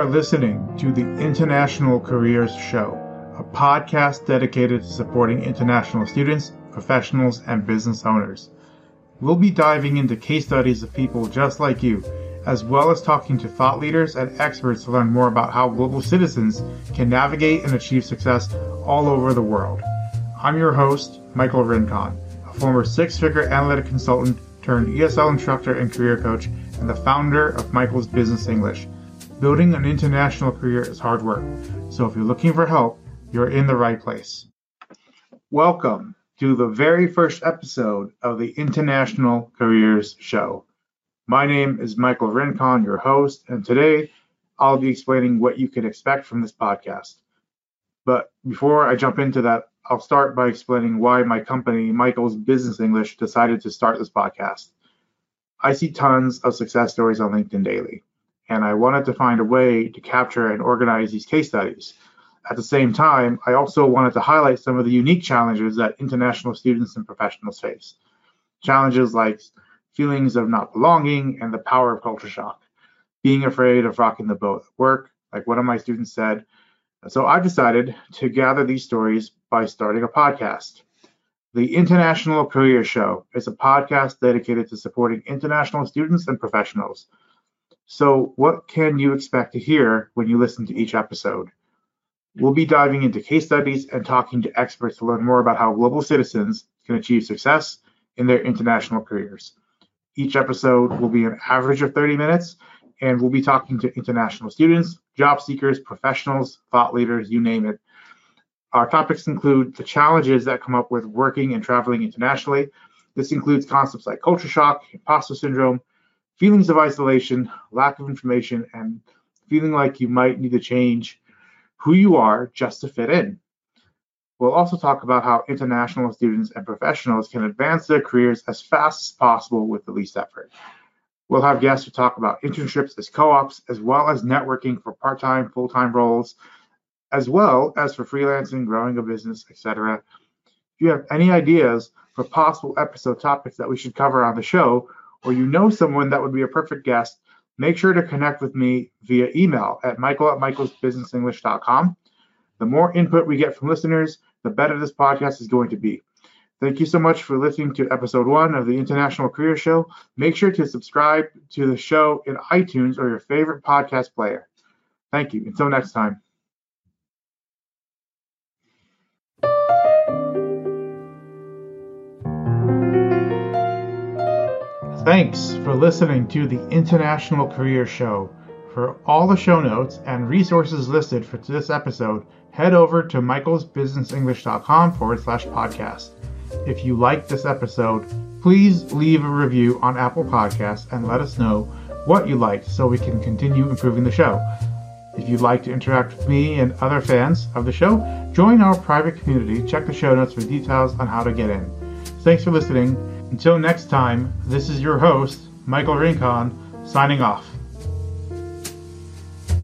are listening to the International Careers Show, a podcast dedicated to supporting international students, professionals, and business owners. We'll be diving into case studies of people just like you, as well as talking to thought leaders and experts to learn more about how global citizens can navigate and achieve success all over the world. I'm your host, Michael Rincon, a former six figure analytic consultant turned ESL instructor and career coach, and the founder of Michael's Business English. Building an international career is hard work, so if you're looking for help, you're in the right place. Welcome to the very first episode of the International Careers Show. My name is Michael Rincon, your host, and today I'll be explaining what you can expect from this podcast. But before I jump into that, I'll start by explaining why my company, Michael's Business English, decided to start this podcast. I see tons of success stories on LinkedIn daily, and I wanted to find a way to capture and organize these case studies. At the same time, I also wanted to highlight some of the unique challenges that international students and professionals face. Challenges like feelings of not belonging and the power of culture shock, being afraid of rocking the boat at work, like one of my students said. So I decided to gather these stories by starting a podcast. The International Career Show is a podcast dedicated to supporting international students and professionals. So, what can you expect to hear when you listen to each episode? We'll be diving into case studies and talking to experts to learn more about how global citizens can achieve success in their international careers. Each episode will be an average of 30 minutes, and we'll be talking to international students, job seekers, professionals, thought leaders, you name it, our topics include the challenges that come up with working and traveling internationally. This includes concepts like culture shock, imposter syndrome, feelings of isolation, lack of information, and feeling like you might need to change who you are just to fit in. We'll also talk about how international students and professionals can advance their careers as fast as possible with the least effort. We'll have guests to talk about internships as co ops, as well as networking for part time, full time roles as well as for freelancing, growing a business, etc. If you have any ideas for possible episode topics that we should cover on the show, or you know someone that would be a perfect guest, make sure to connect with me via email at michael at michaelsbusinessenglish.com. The more input we get from listeners, the better this podcast is going to be. Thank you so much for listening to episode one of the International Career Show. Make sure to subscribe to the show in iTunes or your favorite podcast player. Thank you. Until next time. Thanks for listening to the International Career Show. For all the show notes and resources listed for this episode, head over to michaelsbusinessenglish.com forward slash podcast. If you liked this episode, please leave a review on Apple Podcasts and let us know what you liked so we can continue improving the show. If you'd like to interact with me and other fans of the show, join our private community. Check the show notes for details on how to get in. Thanks for listening until next time, this is your host, Michael Rincon, signing off.